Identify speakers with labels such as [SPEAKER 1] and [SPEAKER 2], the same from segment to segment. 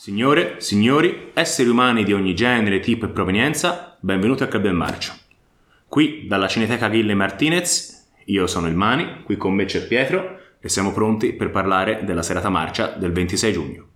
[SPEAKER 1] Signore, signori, esseri umani di ogni genere, tipo e provenienza, benvenuti al Club del Marcio. Qui, dalla Cineteca Ghille Martinez, io sono il Mani, qui con me c'è Pietro e siamo pronti per parlare della serata marcia del 26 giugno.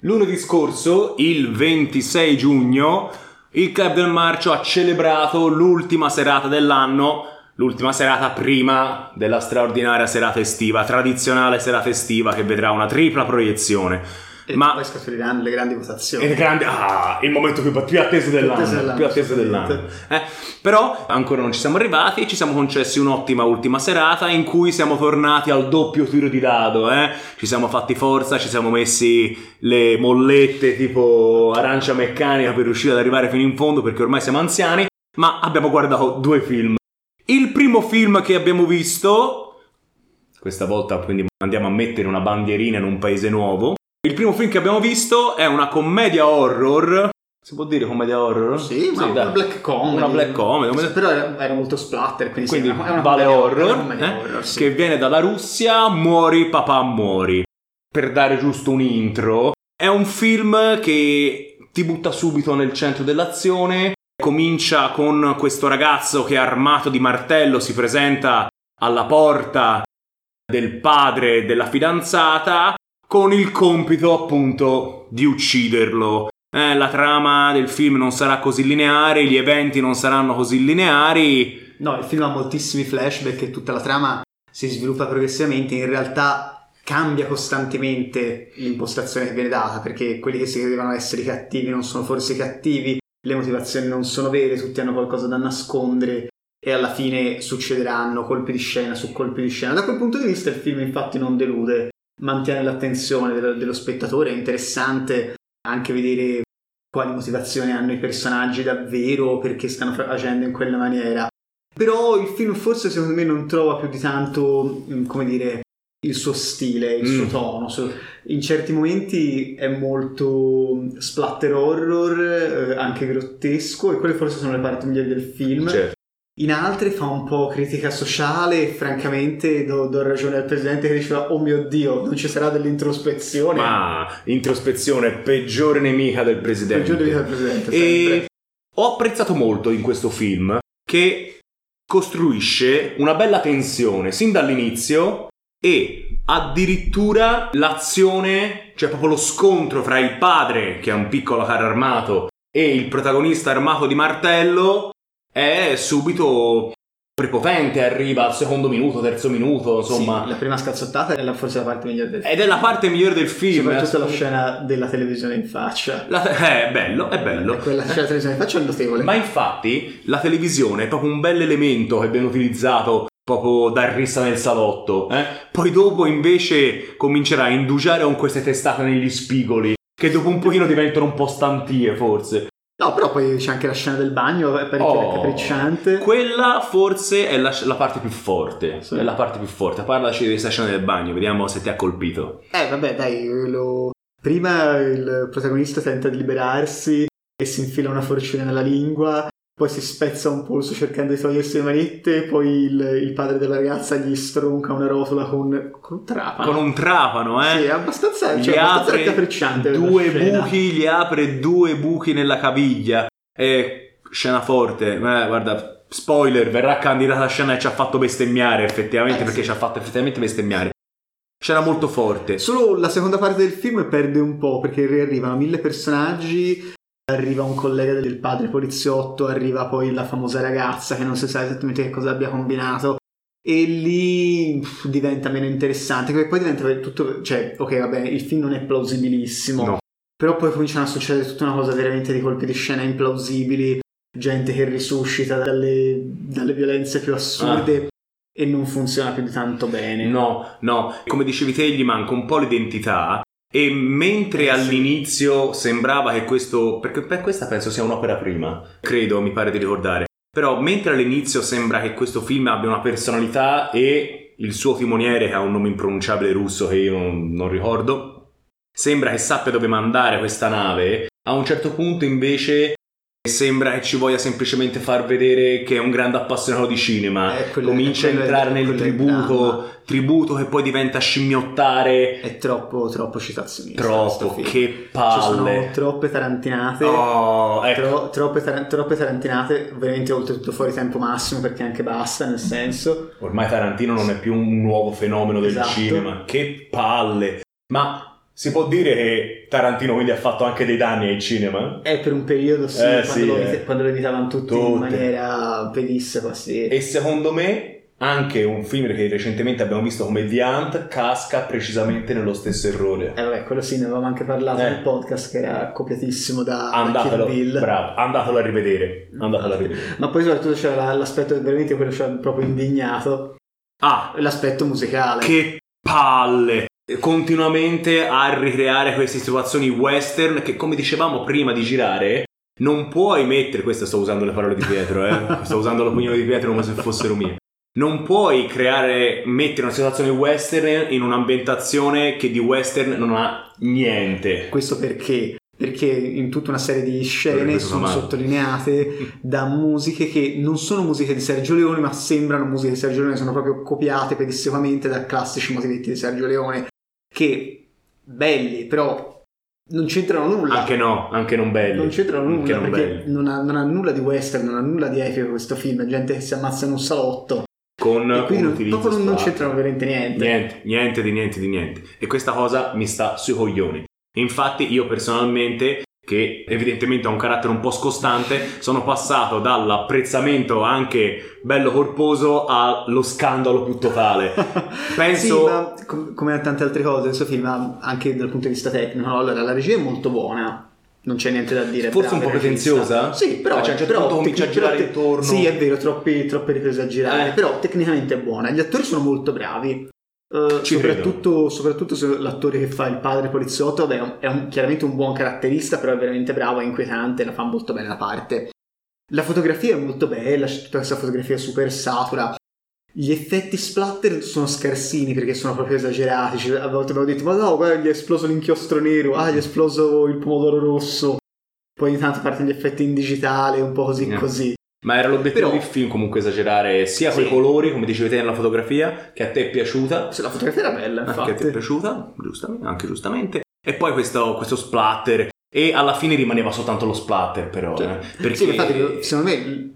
[SPEAKER 1] Lunedì scorso, il 26 giugno, il Club del Marcio ha celebrato l'ultima serata dell'anno, l'ultima serata prima della straordinaria serata estiva, tradizionale serata estiva che vedrà una tripla proiezione.
[SPEAKER 2] E
[SPEAKER 1] Ma
[SPEAKER 2] poi scaturiranno le grandi votazioni.
[SPEAKER 1] il grande, ah, il momento più, più atteso dell'anno.
[SPEAKER 2] atteso dell'anno,
[SPEAKER 1] più atteso dell'anno. Eh, però ancora non ci siamo arrivati. Ci siamo concessi un'ottima ultima serata in cui siamo tornati al doppio tiro di dado. Eh? Ci siamo fatti forza, ci siamo messi le mollette tipo arancia meccanica per riuscire ad arrivare fino in fondo perché ormai siamo anziani. Ma abbiamo guardato due film. Il primo film che abbiamo visto, questa volta quindi andiamo a mettere una bandierina in un paese nuovo. Il primo film che abbiamo visto è una commedia horror. Si può dire commedia horror?
[SPEAKER 2] Sì, ma
[SPEAKER 1] dai.
[SPEAKER 2] una black comedy.
[SPEAKER 1] Una black comedy. come-
[SPEAKER 2] Però era, era molto splatter, quindi,
[SPEAKER 1] Quindi
[SPEAKER 2] sì, è una
[SPEAKER 1] vale horror, eh,
[SPEAKER 2] horror, sì.
[SPEAKER 1] che viene dalla Russia, muori papà muori. Per dare giusto un intro, è un film che ti butta subito nel centro dell'azione. Comincia con questo ragazzo che armato di martello si presenta alla porta del padre della fidanzata con il compito appunto di ucciderlo. Eh, la trama del film non sarà così lineare, gli eventi non saranno così lineari.
[SPEAKER 2] No, il film ha moltissimi flashback e tutta la trama si sviluppa progressivamente. In realtà cambia costantemente l'impostazione che viene data perché quelli che si credevano essere cattivi non sono forse cattivi, le motivazioni non sono vere, tutti hanno qualcosa da nascondere e alla fine succederanno colpi di scena su colpi di scena. Da quel punto di vista il film infatti non delude, mantiene l'attenzione dello, dello spettatore, è interessante anche vedere quali motivazioni hanno i personaggi davvero, perché stanno facendo in quella maniera. Però il film forse secondo me non trova più di tanto, mm, come dire, il suo stile, il suo
[SPEAKER 1] Mm.
[SPEAKER 2] tono. Su- In certi momenti è molto splatter horror, eh, anche grottesco, e quelle forse sono le parti migliori del film.
[SPEAKER 1] Certo.
[SPEAKER 2] In altre fa un po' critica sociale e francamente do, do ragione al presidente che diceva oh mio dio non ci sarà dell'introspezione.
[SPEAKER 1] Ma introspezione, peggiore nemica del presidente.
[SPEAKER 2] Peggiore del presidente,
[SPEAKER 1] E
[SPEAKER 2] sempre.
[SPEAKER 1] ho apprezzato molto in questo film che costruisce una bella tensione sin dall'inizio e addirittura l'azione, cioè proprio lo scontro fra il padre, che è un piccolo carro armato, e il protagonista armato di martello è subito prepotente, arriva al secondo minuto, terzo minuto, insomma.
[SPEAKER 2] Sì, la prima scazzottata è la- forse la parte migliore del film.
[SPEAKER 1] Ed è la parte migliore del film.
[SPEAKER 2] Soprattutto la scena della televisione in faccia.
[SPEAKER 1] La- eh, è bello, è bello.
[SPEAKER 2] Quella scena della televisione in faccia è notevole.
[SPEAKER 1] Ma infatti la televisione è proprio un bel elemento che viene utilizzato proprio dal rissa nel salotto. eh. Poi dopo invece comincerà a indugiare con queste testate negli spigoli, che dopo un pochino diventano un po' stantie forse.
[SPEAKER 2] No, però poi c'è anche la scena del bagno, è parecchio
[SPEAKER 1] Oh,
[SPEAKER 2] raccapricciante.
[SPEAKER 1] Quella forse è la, la parte più forte.
[SPEAKER 2] Sì.
[SPEAKER 1] È la parte più forte. Parlaci di questa scena del bagno, vediamo se ti ha colpito.
[SPEAKER 2] Eh, vabbè, dai, lo... prima il protagonista tenta di liberarsi e si infila una forcina nella lingua, poi si spezza un polso cercando di togliersi le manette, poi il, il padre della ragazza gli stronca una rotola con, con un trapano.
[SPEAKER 1] Con un trapano, eh?
[SPEAKER 2] Sì, è abbastanza,
[SPEAKER 1] gli
[SPEAKER 2] cioè, abbastanza raccapricciante.
[SPEAKER 1] due buchi, gli apre due buchi nella caviglia. E scena forte, eh, guarda, spoiler, verrà candidata a scena che ci ha fatto bestemmiare effettivamente,
[SPEAKER 2] Eh,
[SPEAKER 1] perché
[SPEAKER 2] sì.
[SPEAKER 1] ci ha fatto effettivamente bestemmiare. Scena molto forte.
[SPEAKER 2] Solo la seconda parte del film perde un po' perché riarrivano mille personaggi, arriva un collega del padre poliziotto, arriva poi la famosa ragazza che non si sa esattamente che cosa abbia combinato e lì diventa meno interessante, perché poi diventa tutto, cioè, ok, vabbè, il film non è plausibilissimo,
[SPEAKER 1] No.
[SPEAKER 2] però poi cominciano a succedere tutta una cosa veramente di colpi di scena implausibili, gente che risuscita dalle, dalle violenze più assurde e non funziona più di tanto bene.
[SPEAKER 1] No, no, come dicevi te, gli manca un po' l'identità. E mentre
[SPEAKER 2] Eh,
[SPEAKER 1] all'inizio sembrava che questo. Perché per questa penso sia un'opera prima, credo, mi pare di ricordare. Però mentre all'inizio sembra che questo film abbia una personalità e il suo timoniere, che ha un nome impronunciabile russo che io non, non ricordo, sembra che sappia dove mandare questa nave, a un certo punto invece sembra che ci voglia semplicemente far vedere che è un grande appassionato di cinema.
[SPEAKER 2] Eh, quello-
[SPEAKER 1] Comincia a entrare nel tributo, tributo che poi diventa scimmiottare.
[SPEAKER 2] È troppo, troppo citazionista.
[SPEAKER 1] Troppo, che
[SPEAKER 2] Ci sono
[SPEAKER 1] palle.
[SPEAKER 2] troppe tarantinate.
[SPEAKER 1] Oh, ecco.
[SPEAKER 2] Tro- troppe, tar- troppe tarantinate, ovviamente oltretutto fuori tempo massimo perché anche basta, nel senso.
[SPEAKER 1] Ormai Tarantino non è più un nuovo fenomeno del
[SPEAKER 2] Esatto.
[SPEAKER 1] cinema. Che palle. Ma si può dire che Tarantino quindi ha fatto anche dei danni al cinema?
[SPEAKER 2] È per un periodo sì,
[SPEAKER 1] Eh,
[SPEAKER 2] quando,
[SPEAKER 1] sì,
[SPEAKER 2] lo,
[SPEAKER 1] eh.
[SPEAKER 2] quando lo editavano tutti
[SPEAKER 1] Tutte.
[SPEAKER 2] in maniera pedissima, sì.
[SPEAKER 1] E secondo me anche un film che recentemente abbiamo visto come The Hunt casca precisamente nello stesso errore.
[SPEAKER 2] Eh vabbè, quello sì, ne avevamo anche parlato
[SPEAKER 1] Eh.
[SPEAKER 2] nel podcast che era copiatissimo da, da
[SPEAKER 1] Andatelo,
[SPEAKER 2] Bill.
[SPEAKER 1] bravo, andatelo a rivedere. Andatelo a rivedere.
[SPEAKER 2] Ma poi soprattutto c'era la- l'aspetto, veramente quello ci ha proprio indignato,
[SPEAKER 1] Ah,
[SPEAKER 2] l'aspetto musicale.
[SPEAKER 1] che palle! Continuamente a ricreare queste situazioni western che, come dicevamo prima di girare, non puoi mettere. Queste sto usando le parole di Pietro, eh? sto usando l'opinione di Pietro come se fossero mie. Non puoi creare, mettere una situazione western in un'ambientazione che di western non ha niente.
[SPEAKER 2] Questo perché? Perché in tutta una serie di scene
[SPEAKER 1] questo
[SPEAKER 2] sono
[SPEAKER 1] male.
[SPEAKER 2] sottolineate da musiche che non sono musiche di Sergio Leone, ma sembrano musiche di Sergio Leone, sono proprio copiate pedissimamente da classici motivetti di Sergio Leone, che belli, però non c'entrano nulla.
[SPEAKER 1] Anche no, anche non belli.
[SPEAKER 2] non c'entrano nulla
[SPEAKER 1] non
[SPEAKER 2] perché
[SPEAKER 1] belli.
[SPEAKER 2] non ha, non ha nulla di western, non ha nulla di epico questo film, gente che si ammazza in un salotto
[SPEAKER 1] Con
[SPEAKER 2] e quindi
[SPEAKER 1] un
[SPEAKER 2] non, proprio non, c'entrano veramente niente.
[SPEAKER 1] Niente, niente di niente di niente. E questa cosa mi sta sui coglioni. Infatti io personalmente, che evidentemente ha un carattere un po' scostante, sono passato dall'apprezzamento anche bello corposo allo scandalo più totale. Penso-
[SPEAKER 2] Sì, ma com- come a tante altre cose, questo film anche dal punto di vista tecnico, no? allora la regia è molto buona. Non c'è niente da dire.
[SPEAKER 1] Forse un po' pretenziosa?
[SPEAKER 2] Sì, però.
[SPEAKER 1] Ah, cioè, certo
[SPEAKER 2] però
[SPEAKER 1] comincia a girare intorno.
[SPEAKER 2] Sì, è vero, troppi- troppe riprese a girare.
[SPEAKER 1] Eh.
[SPEAKER 2] Però tecnicamente è buona. Gli attori sono molto bravi.
[SPEAKER 1] Ci
[SPEAKER 2] soprattutto, soprattutto se l'attore che fa il padre poliziotto vabbè, è, un- è un- chiaramente un buon caratterista, però è veramente bravo, è inquietante, la fa molto bene la parte. La fotografia è molto bella, c'è tutta questa fotografia super satura. Gli effetti splatter sono scarsini perché sono proprio esagerati. Cioè, a volte avevo detto: Ma no, guarda, gli è esploso l'inchiostro nero, ah, gli è esploso il pomodoro rosso. Poi ogni tanto partono gli effetti in digitale, un po' così
[SPEAKER 1] Eh.
[SPEAKER 2] così.
[SPEAKER 1] Ma era l'obiettivo
[SPEAKER 2] Però-
[SPEAKER 1] del film comunque esagerare sia
[SPEAKER 2] Sì.
[SPEAKER 1] colori, come dicevi te nella fotografia, che a te è piaciuta.
[SPEAKER 2] Se la fotografia era bella,
[SPEAKER 1] Anche a te è
[SPEAKER 2] infatti.
[SPEAKER 1] piaciuta, giustamente, anche giustamente. E poi questo, questo splatter. E alla fine rimaneva soltanto lo splatter, però.
[SPEAKER 2] Sì.
[SPEAKER 1] eh, perché...
[SPEAKER 2] Sì, infatti, secondo me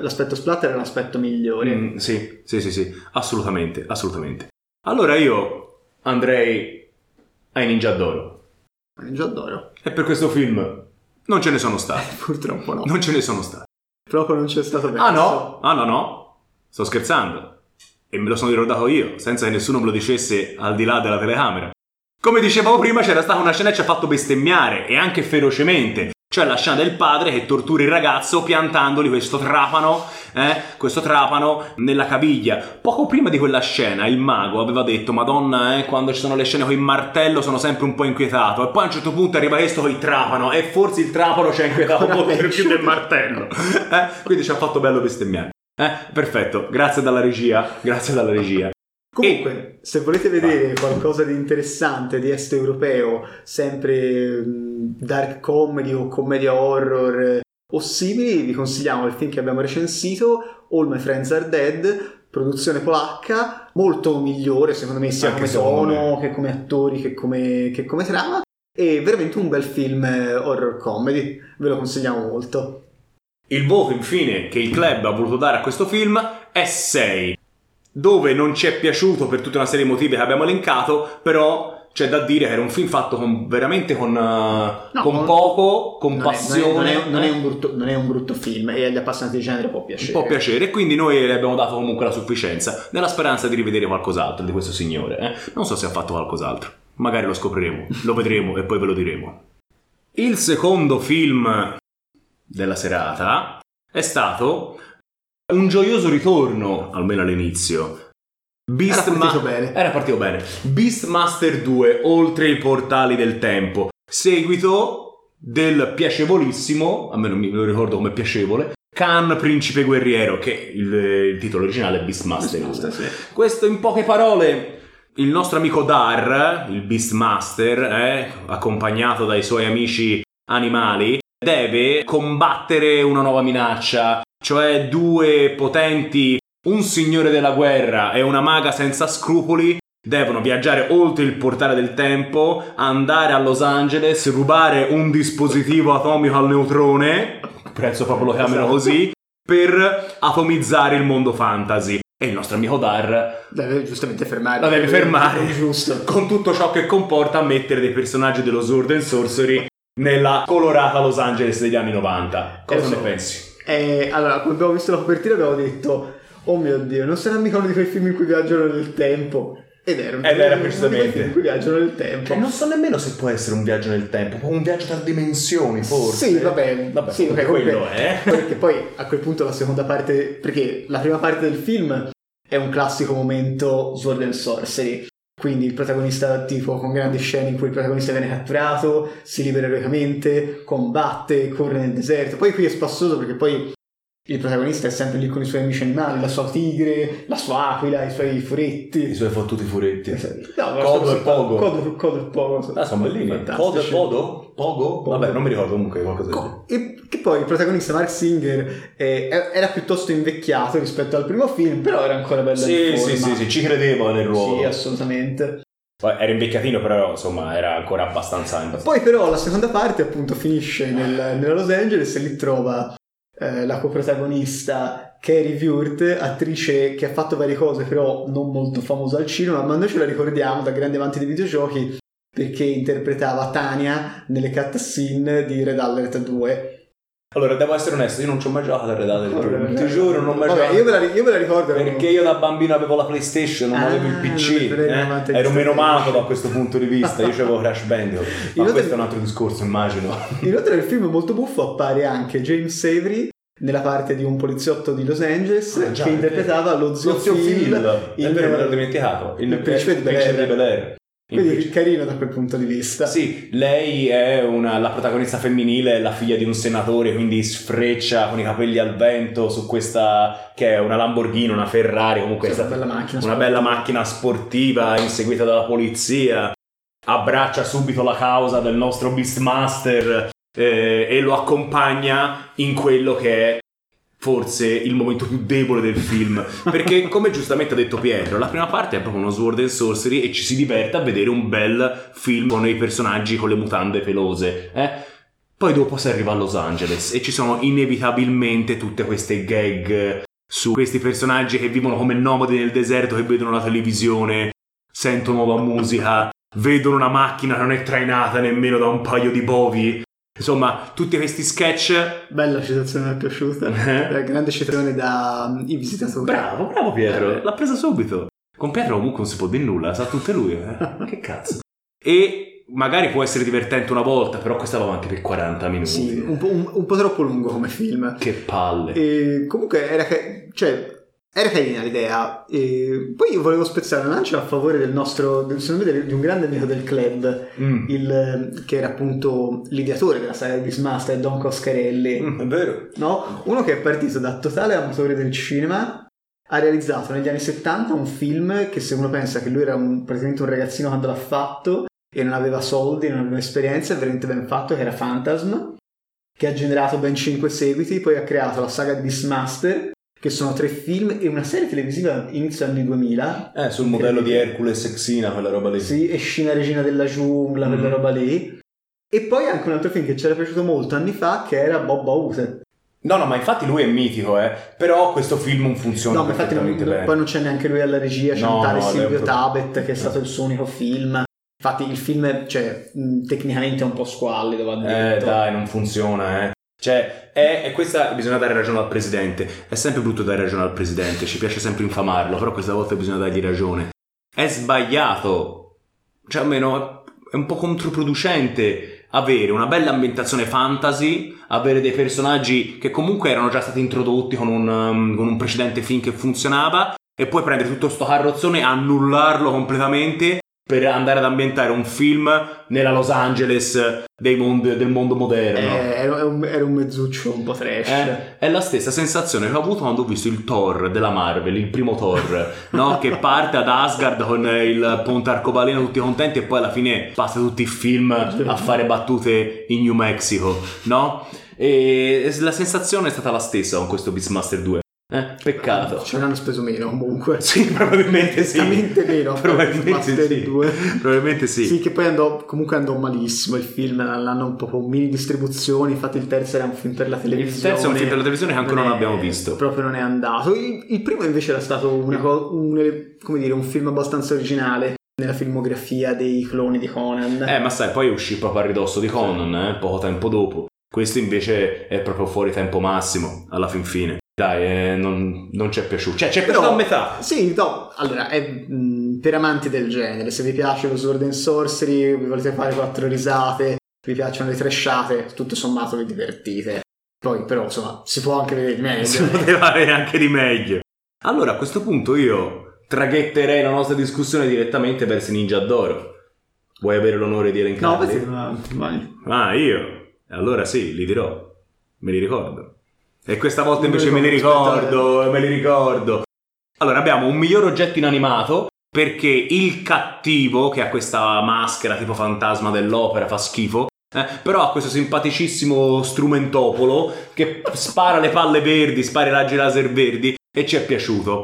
[SPEAKER 2] l'aspetto splatter è l'aspetto migliore.
[SPEAKER 1] Mm, sì, sì, sì, sì, assolutamente, assolutamente. Allora io andrei ai Ninja d'Oro.
[SPEAKER 2] Già adoro.
[SPEAKER 1] E per questo film non ce ne sono stati.
[SPEAKER 2] Purtroppo no.
[SPEAKER 1] Non ce ne sono stati.
[SPEAKER 2] Proprio non c'è stato bene.
[SPEAKER 1] Ah no, ah no, no, sto scherzando. E me lo sono ricordato io, senza che nessuno me lo dicesse al di là della telecamera. Come dicevamo prima, c'era stata una scena che ci ha fatto bestemmiare, e anche ferocemente. Cioè la scena del padre che tortura il ragazzo piantandogli questo trapano, eh, questo trapano nella caviglia. Poco prima di quella scena il mago aveva detto Madonna, eh, quando ci sono le scene con il martello sono sempre un po' inquietato. E poi a un certo punto arriva questo con il trapano e forse il trapano ci ha inquietato di
[SPEAKER 2] peggio.
[SPEAKER 1] più del martello. Eh, quindi ci ha fatto bello bestemmiare. Eh, perfetto, grazie dalla regia, grazie dalla regia.
[SPEAKER 2] Comunque, se volete vedere qualcosa di interessante di est europeo, sempre mh, dark comedy o commedia horror o simili, vi consigliamo il film che abbiamo recensito, All My Friends Are Dead, produzione polacca, molto migliore secondo me sia
[SPEAKER 1] Anche
[SPEAKER 2] come tono che come attori che come, che come trama. E veramente un bel film eh, horror comedy, ve lo consigliamo molto.
[SPEAKER 1] Il voto infine che il club ha voluto dare a questo film è 6, dove non ci è piaciuto per tutta una serie di motivi che abbiamo elencato, però c'è da dire che era un film fatto con, veramente con, eh, con
[SPEAKER 2] con-
[SPEAKER 1] poco, con
[SPEAKER 2] Non
[SPEAKER 1] passione.
[SPEAKER 2] non, è, non è- non è
[SPEAKER 1] eh.
[SPEAKER 2] un brutto, non è un brutto film e agli appassionati di genere può piacere.
[SPEAKER 1] può piacere e quindi noi le abbiamo dato comunque la sufficienza nella speranza di rivedere qualcos'altro di questo signore eh. non so se ha fatto qualcos'altro magari lo scopriremo lo vedremo e poi ve lo diremo il secondo film della serata è stato un gioioso ritorno. Almeno all'inizio. Beast
[SPEAKER 2] Era partito bene.
[SPEAKER 1] era partito bene. Beastmaster 2 oltre i portali del tempo. Seguito del piacevolissimo almeno mi lo ricordo come piacevole Khan Principe Guerriero che il, il titolo originale è Beastmaster 2
[SPEAKER 2] Beastmaster, sì.
[SPEAKER 1] questo in poche parole il nostro amico Dar il Beastmaster eh, accompagnato dai suoi amici animali deve combattere una nuova minaccia, cioè due potenti, un signore della guerra e una maga senza scrupoli, devono viaggiare oltre il portale del tempo, andare a Los Angeles, rubare un dispositivo atomico al neutrone, penso proprio lo chiamano
[SPEAKER 2] Esatto.
[SPEAKER 1] così, per atomizzare il mondo fantasy. E il nostro amico Dar
[SPEAKER 2] Deve giustamente fermare.
[SPEAKER 1] la deve fermare
[SPEAKER 2] Giusto.
[SPEAKER 1] con tutto ciò che comporta mettere dei personaggi dello Sword and Sorcery nella colorata Los Angeles degli anni 90. Cosa
[SPEAKER 2] Eh,
[SPEAKER 1] ne
[SPEAKER 2] so.
[SPEAKER 1] pensi?
[SPEAKER 2] E allora, quando abbiamo visto la copertina abbiamo detto, oh mio Dio, non sarà mica uno di quei film in cui viaggiano nel tempo. Ed era, un-
[SPEAKER 1] Ed era precisamente.
[SPEAKER 2] film in cui viaggiano nel tempo.
[SPEAKER 1] non so nemmeno se può essere un viaggio nel tempo, un viaggio tra dimensioni forse.
[SPEAKER 2] Sì, vabbè,
[SPEAKER 1] Vabbè,
[SPEAKER 2] sì, ok,
[SPEAKER 1] quello
[SPEAKER 2] comunque-
[SPEAKER 1] è.
[SPEAKER 2] Perché poi a quel punto la seconda parte, perché la prima parte del film è un classico momento Sword and Sorcery. Quindi il protagonista, tipo, con grandi scene in cui il protagonista viene catturato, si libera eroicamente, combatte, corre nel deserto. Poi qui è spassoso perché poi il protagonista è sempre lì con i suoi amici animali, la sua tigre, la sua aquila, i suoi furetti.
[SPEAKER 1] I suoi fottuti furetti.
[SPEAKER 2] No, ma
[SPEAKER 1] Codo e Pogo.
[SPEAKER 2] Codo, Codo e Pogo.
[SPEAKER 1] Ah, sono bellini. Codo e? Pogo?
[SPEAKER 2] Pogo.
[SPEAKER 1] Vabbè, non mi ricordo comunque qualcosa.
[SPEAKER 2] Co- E che poi il protagonista Mark Singer eh, era piuttosto invecchiato rispetto al primo film, però era ancora bello
[SPEAKER 1] Sì, sì, sì, sì, ci credevo nel ruolo.
[SPEAKER 2] Sì, assolutamente.
[SPEAKER 1] Era invecchiatino, però insomma era ancora abbastanza. abbastanza-
[SPEAKER 2] Poi però la seconda parte appunto finisce nel- nella Los Angeles e lì trova eh, la coprotagonista Carrie Wurt, attrice che ha fatto varie cose però non molto famosa al cinema, ma noi ce la ricordiamo da grandi amanti dei videogiochi perché interpretava Tania nelle cutscene di Red Alert 2.
[SPEAKER 1] Allora, devo essere onesto, io non ci ho mai giocato a Red
[SPEAKER 2] Vabbè,
[SPEAKER 1] 2. Ti giuro, non ho mai
[SPEAKER 2] Vabbè,
[SPEAKER 1] giocato.
[SPEAKER 2] io me, la, io me la ricordo.
[SPEAKER 1] Perché io da bambino avevo la PlayStation, non
[SPEAKER 2] Ah,
[SPEAKER 1] avevo il PC.
[SPEAKER 2] è vero,
[SPEAKER 1] eh?
[SPEAKER 2] ma te-
[SPEAKER 1] Ero menomato da questo punto di vista. Io avevo Crash Bandicoot. Ma
[SPEAKER 2] Inoltre-
[SPEAKER 1] questo è un altro discorso, immagino.
[SPEAKER 2] Inoltre nel film molto buffo appare anche James Avery nella parte di un poliziotto di Los Angeles
[SPEAKER 1] Ah, già,
[SPEAKER 2] che
[SPEAKER 1] è
[SPEAKER 2] interpretava lo zio,
[SPEAKER 1] Lo zio
[SPEAKER 2] Phil,
[SPEAKER 1] Phil. È vero, me l'ho dimenticato.
[SPEAKER 2] il principe di Bel-Air.
[SPEAKER 1] Il
[SPEAKER 2] Quindi
[SPEAKER 1] principe-
[SPEAKER 2] carino da quel punto di vista.
[SPEAKER 1] Sì, lei è una- la protagonista femminile, è la figlia di un senatore, quindi sfreccia con i capelli al vento su questa che è una Lamborghini, una Ferrari, comunque
[SPEAKER 2] Sì,
[SPEAKER 1] è
[SPEAKER 2] una bella macchina
[SPEAKER 1] una
[SPEAKER 2] sportiva.
[SPEAKER 1] bella macchina sportiva inseguita dalla polizia, abbraccia subito la causa del nostro Beastmaster eh, e lo accompagna in quello che è forse il momento più debole del film perché come giustamente ha detto Pietro la prima parte è proprio uno sword and sorcery e ci si diverte a vedere un bel film con i personaggi con le mutande pelose eh? poi dopo si arriva a Los Angeles e ci sono inevitabilmente tutte queste gag su questi personaggi che vivono come nomadi nel deserto che vedono la televisione sentono la musica vedono una macchina che non è trainata nemmeno da un paio di bovi insomma tutti questi sketch
[SPEAKER 2] Bella citazione, mi è piaciuta.
[SPEAKER 1] Eh?
[SPEAKER 2] La grande citazione da um, I visitatori.
[SPEAKER 1] Bravo, bravo Pietro,
[SPEAKER 2] Eh.
[SPEAKER 1] l'ha presa subito. Con Pietro comunque non si può dire nulla, sa tutte lui. eh. Che cazzo. E magari può essere divertente una volta, però questa va avanti per 40 minuti.
[SPEAKER 2] Sì, un po', un- un po' troppo lungo come film.
[SPEAKER 1] Che palle.
[SPEAKER 2] E comunque era, ca- cioè, era carina l'idea. E poi io volevo spezzare una lancia a favore del nostro, secondo me, di un grande amico del club,
[SPEAKER 1] Mm.
[SPEAKER 2] il- che era appunto l'ideatore della saga di Beastmaster, Don Coscarelli.
[SPEAKER 1] Mm, è vero.
[SPEAKER 2] No? Uno che è partito da totale amatore del cinema, ha realizzato negli anni 70 un film che se uno pensa che lui era un- praticamente un ragazzino quando l'ha fatto e non aveva soldi, non aveva esperienza, è veramente ben fatto, che era Phantasm, che ha generato ben 5 seguiti, poi ha creato la saga Beastmaster, che sono tre film e una serie televisiva inizio anni 2000,
[SPEAKER 1] Eh, sul modello di Hercules e Xena, quella roba lì.
[SPEAKER 2] sì, e Scina Regina della Giungla, quella
[SPEAKER 1] Mm.
[SPEAKER 2] roba lì. E poi anche un altro film che ci era piaciuto molto anni fa, che era Bob House.
[SPEAKER 1] No, no, ma infatti lui è mitico, eh. Però questo film non funziona
[SPEAKER 2] No, ma infatti non-
[SPEAKER 1] bene.
[SPEAKER 2] poi non c'è neanche lui alla regia, c'è
[SPEAKER 1] No,
[SPEAKER 2] un tale
[SPEAKER 1] no,
[SPEAKER 2] Silvio Tabet che è stato il suo unico film. Infatti il film, cioè, tecnicamente è un po' squallido, va
[SPEAKER 1] Eh,
[SPEAKER 2] detto.
[SPEAKER 1] dai, non funziona, eh. Cioè, è, è questa bisogna dare ragione al presidente. È sempre brutto dare ragione al presidente, ci piace sempre infamarlo, però questa volta bisogna dargli ragione. È sbagliato, cioè almeno è un po' controproducente avere una bella ambientazione fantasy, avere dei personaggi che comunque erano già stati introdotti con un, um, con un precedente film che funzionava, e poi prendere tutto sto carrozzone, annullarlo completamente per andare ad ambientare un film nella Los Angeles mondo, del mondo moderno.
[SPEAKER 2] Eh, era, un, era, un, mezzuccio un po' trash.
[SPEAKER 1] Eh, è la stessa sensazione che ho avuto quando ho visto il Thor della Marvel, il primo Thor, no? che parte ad Asgard con il ponte arcobaleno tutti contenti e poi alla fine passa tutti i film a fare battute in New Mexico, no? E la sensazione è stata la stessa con questo Beastmaster 2. Eh, peccato.
[SPEAKER 2] Ci hanno speso meno comunque.
[SPEAKER 1] Sì, probabilmente sì.
[SPEAKER 2] Veramente meno.
[SPEAKER 1] probabilmente sì. 2. Probabilmente sì.
[SPEAKER 2] Sì, che poi andò, comunque andò malissimo il film, l'hanno un po' con mini distribuzioni, infatti il terzo era un film per la televisione.
[SPEAKER 1] Il terzo è un film per la televisione che ancora non, non abbiamo visto.
[SPEAKER 2] Proprio non è andato. Il, il primo invece era stato una, un, come dire, un film abbastanza originale nella filmografia dei cloni di Conan.
[SPEAKER 1] Eh, ma sai, poi uscì proprio a ridosso di Conan, eh, poco tempo dopo. Questo invece è proprio fuori tempo massimo, alla fin fine. Dai, eh, non, non ci è piaciuto. Cioè, c'è piaciuto a metà.
[SPEAKER 2] Sì, no. Allora, è mh, per amanti del genere. Se vi piace lo Sword and Sorcery, vi volete fare quattro risate, vi piacciono le tresciate, tutto sommato vi divertite. Poi, però, insomma, si può anche vedere di meglio.
[SPEAKER 1] Si poteva vedere anche di meglio. Allora, a questo punto io traghetterei la nostra discussione direttamente verso Ninja d'Oro. Vuoi avere l'onore di elencarli?
[SPEAKER 2] No, vai.
[SPEAKER 1] Ah, io? Allora sì, li dirò. Me li ricordo. E questa volta invece me li ricordo, me li ricordo. Allora abbiamo un miglior oggetto inanimato perché il cattivo, che ha questa maschera tipo fantasma dell'opera, fa schifo, eh, però ha questo simpaticissimo strumentopolo che spara le palle verdi, spara i raggi laser verdi e ci è piaciuto.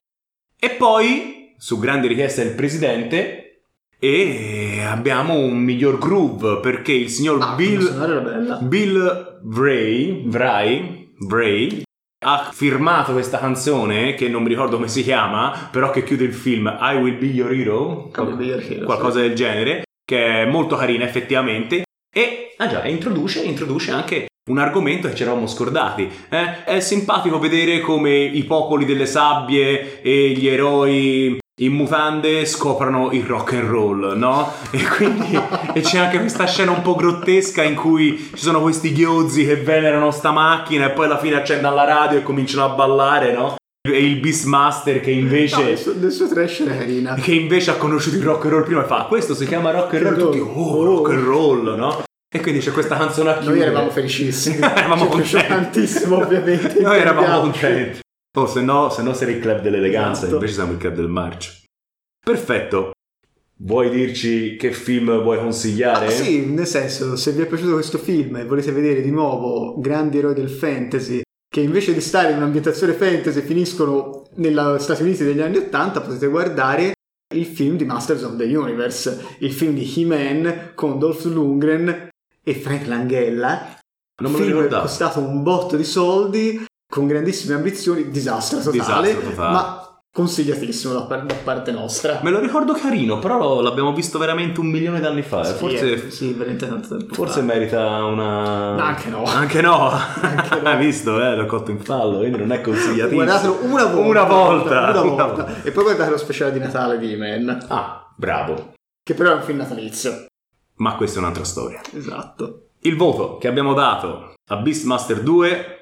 [SPEAKER 1] E poi, su grande richiesta del presidente, e abbiamo un miglior groove perché il signor
[SPEAKER 2] ah,
[SPEAKER 1] Bill, Bill Vray, Vray Bray ha firmato questa canzone che non mi ricordo come si chiama, però che chiude il film I Will Be Your Hero,
[SPEAKER 2] Qual- be your hero
[SPEAKER 1] qualcosa sì. del genere, che è molto carina effettivamente e ah già, introduce, introduce anche un argomento che ci eravamo scordati. Eh? È simpatico vedere come i popoli delle sabbie e gli eroi in mutande scoprono il rock and roll, no? E quindi e c'è anche questa scena un po' grottesca in cui ci sono questi ghiozzi che venerano sta macchina e poi alla fine accendono la radio e cominciano a ballare, no? E il Beastmaster che invece no,
[SPEAKER 2] nel, suo, nel suo trash era carina
[SPEAKER 1] che invece ha conosciuto il rock and roll prima e fa questo si chiama rock and roll, roll. tutti oh rock and roll no? E quindi c'è questa canzone a chiudere.
[SPEAKER 2] Noi eravamo felicissimi.
[SPEAKER 1] eravamo contenti.
[SPEAKER 2] tantissimo, ovviamente.
[SPEAKER 1] Noi eravamo contenti. Oh, se no, se no sei il club dell'eleganza, esatto. invece siamo il club del marcio. Perfetto. Vuoi dirci che film vuoi consigliare? Ah,
[SPEAKER 2] sì, nel senso, se vi è piaciuto questo film e volete vedere di nuovo grandi eroi del fantasy che invece di stare in un'ambientazione fantasy finiscono negli Stati Uniti degli anni Ottanta, potete guardare il film di Masters of the Universe, il film di He-Man con Dolph Lundgren e Frank Langella.
[SPEAKER 1] Non me lo ricordavo. È
[SPEAKER 2] costato un botto di soldi, con grandissime ambizioni, disastro totale,
[SPEAKER 1] disastro totale.
[SPEAKER 2] ma consigliatissimo da, par- da, parte nostra.
[SPEAKER 1] Me lo ricordo carino, però l'abbiamo visto veramente un milione d'anni fa.
[SPEAKER 2] Sì,
[SPEAKER 1] forse,
[SPEAKER 2] è, sì,
[SPEAKER 1] Forse merita una.
[SPEAKER 2] No, anche no.
[SPEAKER 1] Anche no. Anche no. Hai visto, eh? L'ho cotto in fallo, quindi non è consigliatissimo.
[SPEAKER 2] Guardatelo una volta.
[SPEAKER 1] Una volta.
[SPEAKER 2] Una volta. E poi guardate lo speciale di Natale di Man.
[SPEAKER 1] Ah, bravo.
[SPEAKER 2] Che però è un film natalizio.
[SPEAKER 1] Ma questa è un'altra storia.
[SPEAKER 2] Esatto.
[SPEAKER 1] Il voto che abbiamo dato a Beastmaster 2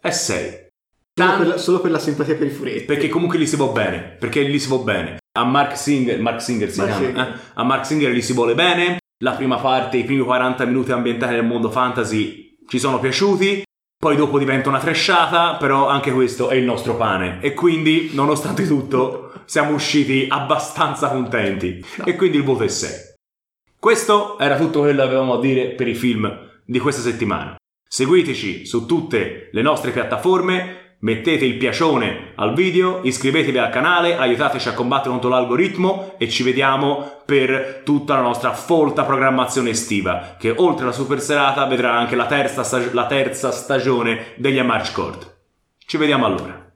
[SPEAKER 1] è 6.
[SPEAKER 2] Solo per, la, solo per, la, simpatia per i furetti.
[SPEAKER 1] Perché comunque gli si vuole bene. Perché gli si vuole bene. A Mark Singer, Mark Singer si Mark chiama. Singer. Eh? A Mark Singer gli si vuole bene. La prima parte, i primi 40 minuti ambientati nel mondo fantasy ci sono piaciuti. Poi dopo diventa una tresciata, però anche questo è il nostro pane. E quindi, nonostante tutto, siamo usciti abbastanza contenti. No. E quindi il voto è 6. Questo era tutto quello che avevamo a dire per i film di questa settimana. Seguiteci su tutte le nostre piattaforme, mettete il piacione al video, iscrivetevi al canale, aiutateci a combattere contro l'algoritmo e ci vediamo per tutta la nostra folta programmazione estiva, che oltre alla super serata vedrà anche la terza, stag- la terza stagione degli Amarch Court. Ci vediamo allora.